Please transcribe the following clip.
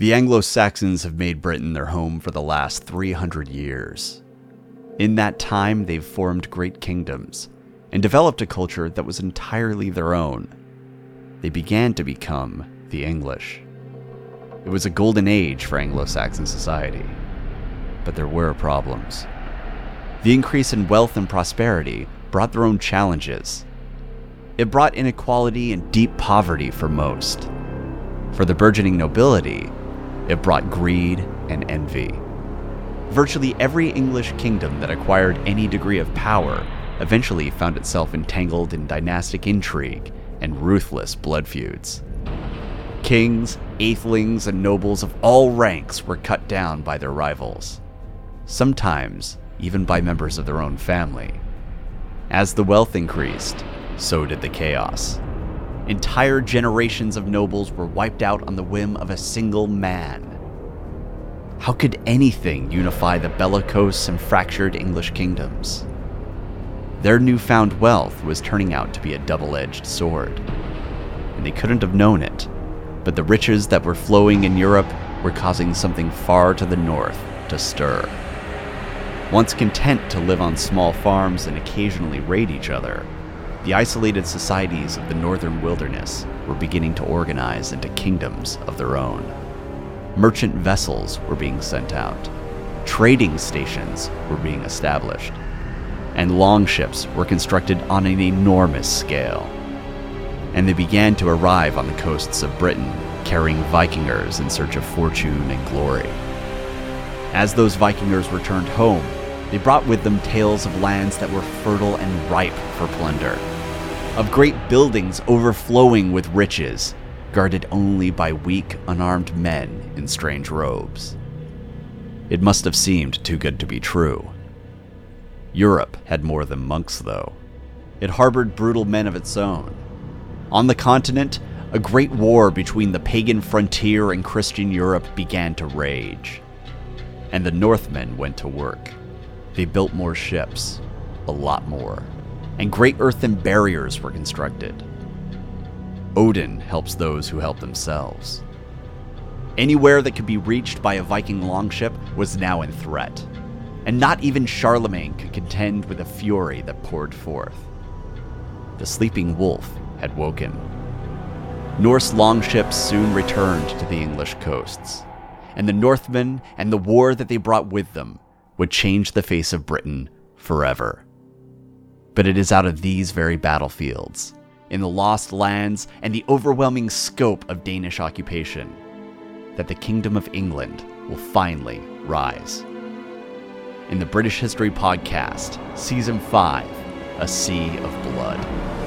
The Anglo Saxons have made Britain their home for the last 300 years. In that time, they've formed great kingdoms and developed a culture that was entirely their own. They began to become the English. It was a golden age for Anglo Saxon society. But there were problems. The increase in wealth and prosperity brought their own challenges. It brought inequality and deep poverty for most. For the burgeoning nobility, it brought greed and envy. Virtually every English kingdom that acquired any degree of power eventually found itself entangled in dynastic intrigue and ruthless blood feuds. Kings, athelings, and nobles of all ranks were cut down by their rivals, sometimes even by members of their own family. As the wealth increased, so did the chaos. Entire generations of nobles were wiped out on the whim of a single man. How could anything unify the bellicose and fractured English kingdoms? Their newfound wealth was turning out to be a double edged sword. And they couldn't have known it, but the riches that were flowing in Europe were causing something far to the north to stir. Once content to live on small farms and occasionally raid each other, the isolated societies of the northern wilderness were beginning to organize into kingdoms of their own. Merchant vessels were being sent out, trading stations were being established, and longships were constructed on an enormous scale. And they began to arrive on the coasts of Britain, carrying Vikingers in search of fortune and glory. As those Vikingers returned home, they brought with them tales of lands that were fertile and ripe for plunder, of great buildings overflowing with riches, guarded only by weak, unarmed men in strange robes. It must have seemed too good to be true. Europe had more than monks, though. It harbored brutal men of its own. On the continent, a great war between the pagan frontier and Christian Europe began to rage. And the Northmen went to work. They built more ships, a lot more, and great earthen barriers were constructed. Odin helps those who help themselves. Anywhere that could be reached by a Viking longship was now in threat, and not even Charlemagne could contend with the fury that poured forth. The sleeping wolf had woken. Norse longships soon returned to the English coasts, and the Northmen and the war that they brought with them would change the face of Britain forever. But it is out of these very battlefields, in the lost lands and the overwhelming scope of Danish occupation, that the Kingdom of England will finally rise. In the British History Podcast, Season 5 A Sea of Blood.